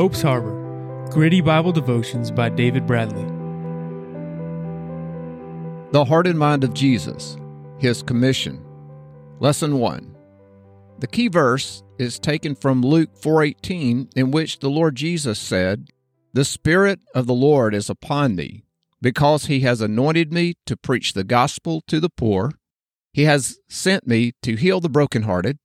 Hope's Harbor Gritty Bible Devotions by David Bradley. The Heart and Mind of Jesus, His Commission. Lesson 1. The key verse is taken from Luke 4:18 in which the Lord Jesus said, "The spirit of the Lord is upon me, because he has anointed me to preach the gospel to the poor. He has sent me to heal the brokenhearted,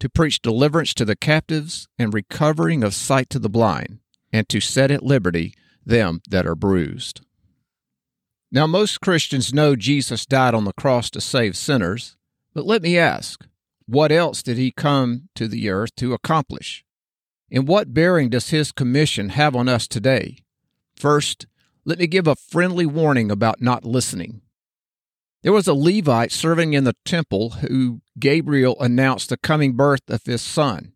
to preach deliverance to the captives and recovering of sight to the blind, and to set at liberty them that are bruised. Now, most Christians know Jesus died on the cross to save sinners, but let me ask, what else did he come to the earth to accomplish? And what bearing does his commission have on us today? First, let me give a friendly warning about not listening. There was a Levite serving in the temple who Gabriel announced the coming birth of his son,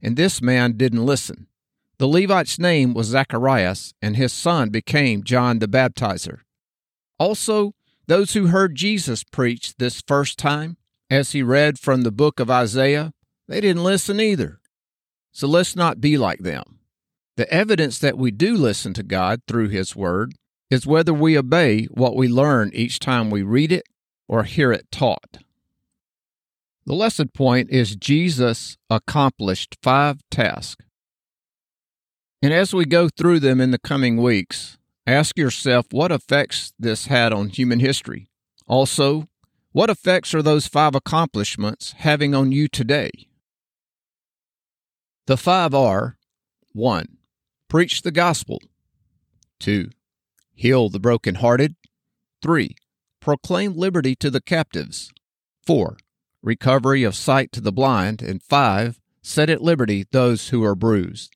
and this man didn't listen. The Levite's name was Zacharias, and his son became John the Baptizer. Also, those who heard Jesus preach this first time, as he read from the book of Isaiah, they didn't listen either. So let's not be like them. The evidence that we do listen to God through His Word is whether we obey what we learn each time we read it or hear it taught. The lesson point is Jesus accomplished five tasks. And as we go through them in the coming weeks, ask yourself what effects this had on human history. Also, what effects are those five accomplishments having on you today? The five are 1. Preach the gospel. 2 heal the brokenhearted. 3. Proclaim liberty to the captives. 4. Recovery of sight to the blind. And 5. Set at liberty those who are bruised.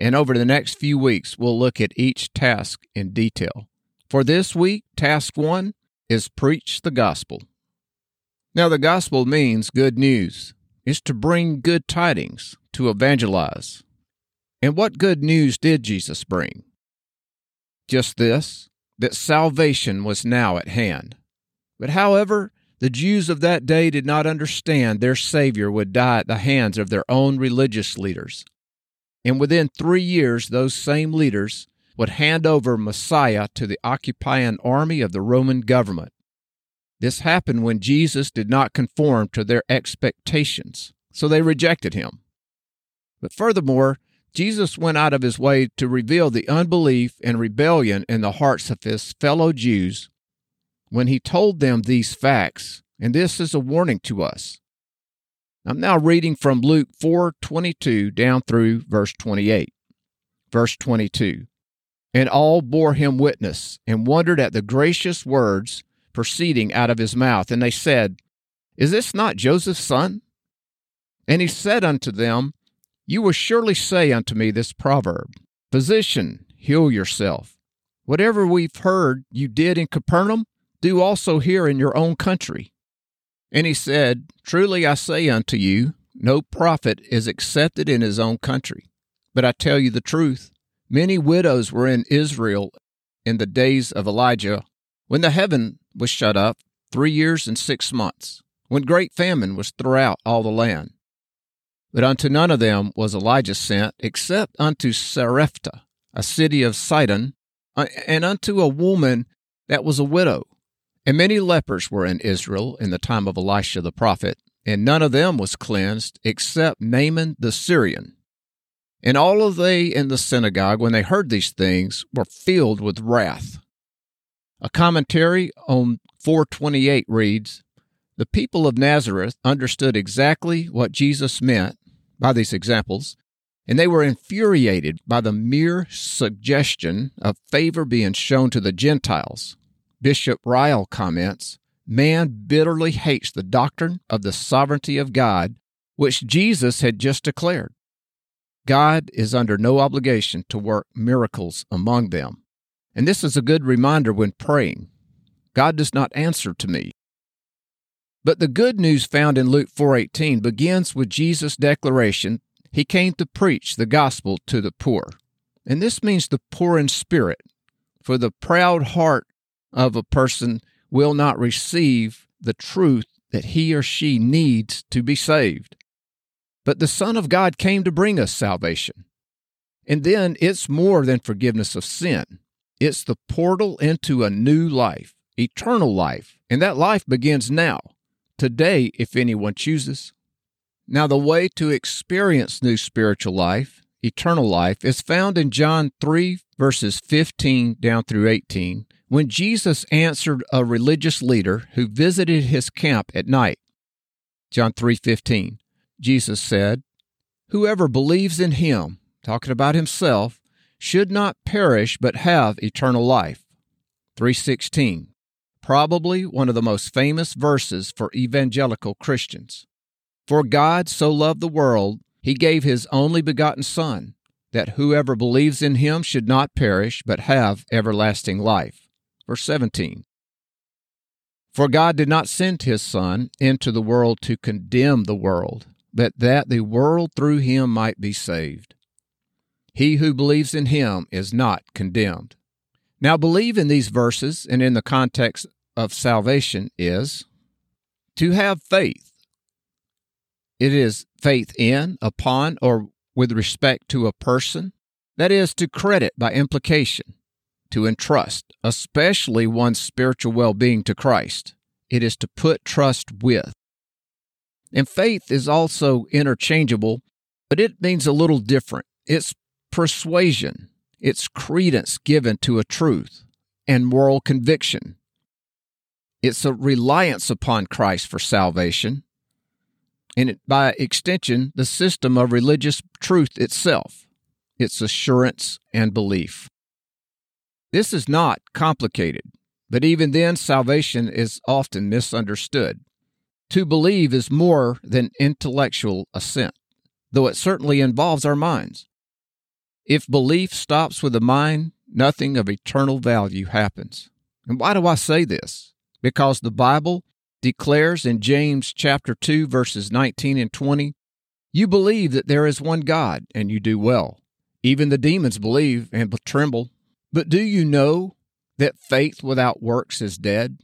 And over the next few weeks, we'll look at each task in detail. For this week, task 1 is preach the gospel. Now, the gospel means good news. It's to bring good tidings, to evangelize. And what good news did Jesus bring? Just this, that salvation was now at hand. But however, the Jews of that day did not understand their Savior would die at the hands of their own religious leaders. And within three years, those same leaders would hand over Messiah to the occupying army of the Roman government. This happened when Jesus did not conform to their expectations, so they rejected him. But furthermore, Jesus went out of his way to reveal the unbelief and rebellion in the hearts of his fellow Jews when he told them these facts, and this is a warning to us. I'm now reading from Luke 4:22 down through verse 28. Verse 22. And all bore him witness and wondered at the gracious words proceeding out of his mouth, and they said, Is this not Joseph's son? And he said unto them, you will surely say unto me this proverb Physician, heal yourself. Whatever we've heard you did in Capernaum, do also here in your own country. And he said, Truly I say unto you, no prophet is accepted in his own country. But I tell you the truth, many widows were in Israel in the days of Elijah, when the heaven was shut up three years and six months, when great famine was throughout all the land. But unto none of them was Elijah sent, except unto Sarepta, a city of Sidon, uh, and unto a woman that was a widow. And many lepers were in Israel in the time of Elisha the prophet, and none of them was cleansed except Naaman the Syrian. And all of they in the synagogue, when they heard these things, were filled with wrath. A commentary on 428 reads, The people of Nazareth understood exactly what Jesus meant by these examples, and they were infuriated by the mere suggestion of favor being shown to the Gentiles. Bishop Ryle comments Man bitterly hates the doctrine of the sovereignty of God, which Jesus had just declared. God is under no obligation to work miracles among them. And this is a good reminder when praying. God does not answer to me. But the good news found in Luke 4:18 begins with Jesus' declaration he came to preach the gospel to the poor. And this means the poor in spirit, for the proud heart of a person will not receive the truth that he or she needs to be saved. But the Son of God came to bring us salvation. And then it's more than forgiveness of sin. It's the portal into a new life, eternal life. And that life begins now, today, if anyone chooses. Now, the way to experience new spiritual life, eternal life, is found in John 3, verses 15 down through 18, when Jesus answered a religious leader who visited his camp at night. John 3:15. Jesus said, "Whoever believes in him, talking about himself, should not perish but have eternal life." 3:16. Probably one of the most famous verses for evangelical Christians. For God so loved the world, he gave his only begotten Son, that whoever believes in him should not perish, but have everlasting life. Verse 17. For God did not send his Son into the world to condemn the world, but that the world through him might be saved. He who believes in him is not condemned. Now, believe in these verses and in the context of salvation is to have faith it is faith in, upon, or with respect to a person. That is, to credit by implication, to entrust, especially one's spiritual well being to Christ. It is to put trust with. And faith is also interchangeable, but it means a little different. It's persuasion, it's credence given to a truth, and moral conviction. It's a reliance upon Christ for salvation, and by extension, the system of religious truth itself, its assurance and belief. This is not complicated, but even then, salvation is often misunderstood. To believe is more than intellectual assent, though it certainly involves our minds. If belief stops with the mind, nothing of eternal value happens. And why do I say this? Because the Bible declares in James chapter 2 verses 19 and 20, you believe that there is one God and you do well. Even the demons believe and tremble. But do you know that faith without works is dead?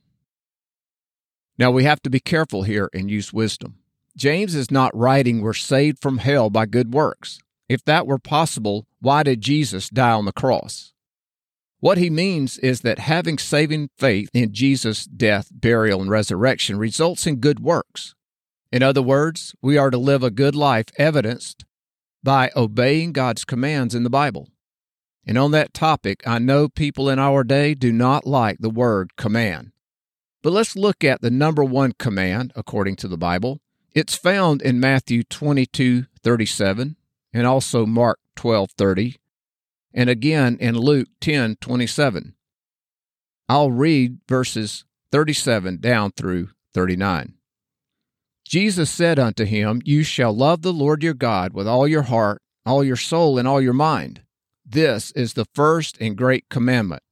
Now we have to be careful here and use wisdom. James is not writing we're saved from hell by good works. If that were possible, why did Jesus die on the cross? What he means is that having saving faith in Jesus' death, burial, and resurrection results in good works. In other words, we are to live a good life evidenced by obeying God's commands in the Bible. And on that topic, I know people in our day do not like the word command. But let's look at the number one command according to the Bible. It's found in Matthew 22 37 and also Mark 12 30 and again in Luke 10 27. I'll read verses 37 down through 39. Jesus said unto him, You shall love the Lord your God with all your heart, all your soul, and all your mind. This is the first and great commandment.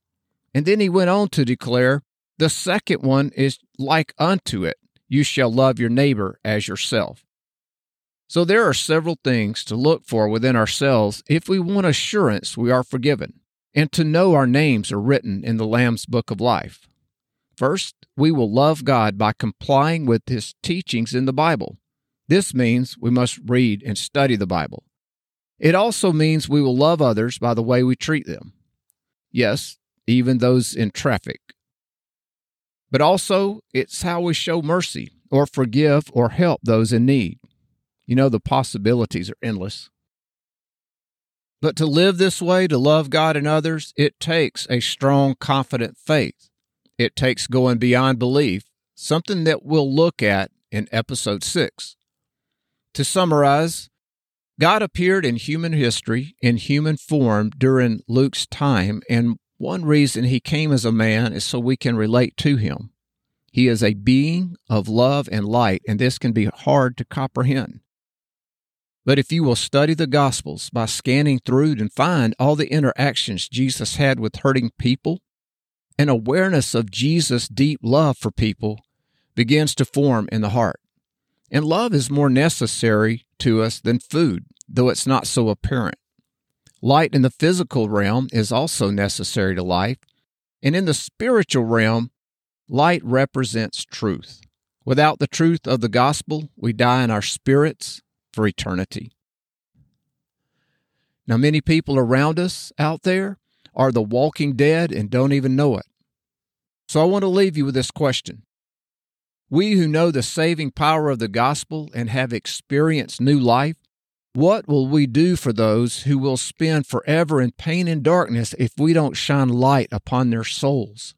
And then he went on to declare, The second one is like unto it You shall love your neighbor as yourself. So there are several things to look for within ourselves if we want assurance we are forgiven and to know our names are written in the Lamb's book of life. First, we will love God by complying with his teachings in the Bible. This means we must read and study the Bible. It also means we will love others by the way we treat them. Yes, even those in traffic. But also, it's how we show mercy or forgive or help those in need. You know, the possibilities are endless. But to live this way, to love God and others, it takes a strong, confident faith. It takes going beyond belief, something that we'll look at in episode 6. To summarize, God appeared in human history in human form during Luke's time, and one reason he came as a man is so we can relate to him. He is a being of love and light, and this can be hard to comprehend. But if you will study the Gospels by scanning through and find all the interactions Jesus had with hurting people, an awareness of Jesus' deep love for people begins to form in the heart. And love is more necessary to us than food, though it's not so apparent. Light in the physical realm is also necessary to life, and in the spiritual realm, light represents truth. Without the truth of the gospel, we die in our spirits for eternity. Now, many people around us out there are the walking dead and don't even know it. So I want to leave you with this question. We who know the saving power of the gospel and have experienced new life, what will we do for those who will spend forever in pain and darkness if we don't shine light upon their souls?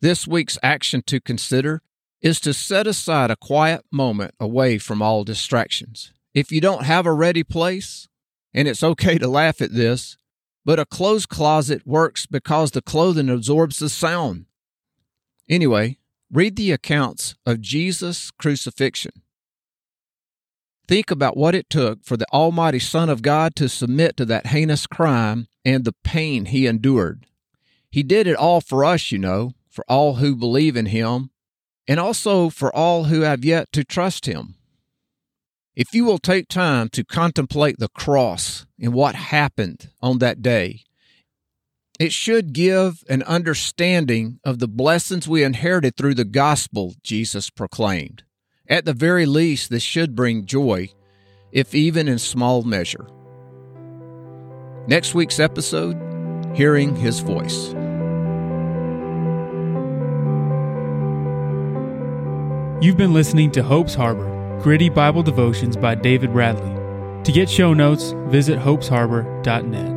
This week's action to consider is to set aside a quiet moment away from all distractions. If you don't have a ready place, and it's okay to laugh at this, but a closed closet works because the clothing absorbs the sound. Anyway, read the accounts of Jesus' crucifixion. Think about what it took for the Almighty Son of God to submit to that heinous crime and the pain he endured. He did it all for us, you know, for all who believe in him, and also for all who have yet to trust him. If you will take time to contemplate the cross and what happened on that day, it should give an understanding of the blessings we inherited through the gospel Jesus proclaimed. At the very least, this should bring joy, if even in small measure. Next week's episode Hearing His Voice. You've been listening to Hope's Harbor Gritty Bible Devotions by David Bradley. To get show notes, visit hopesharbor.net.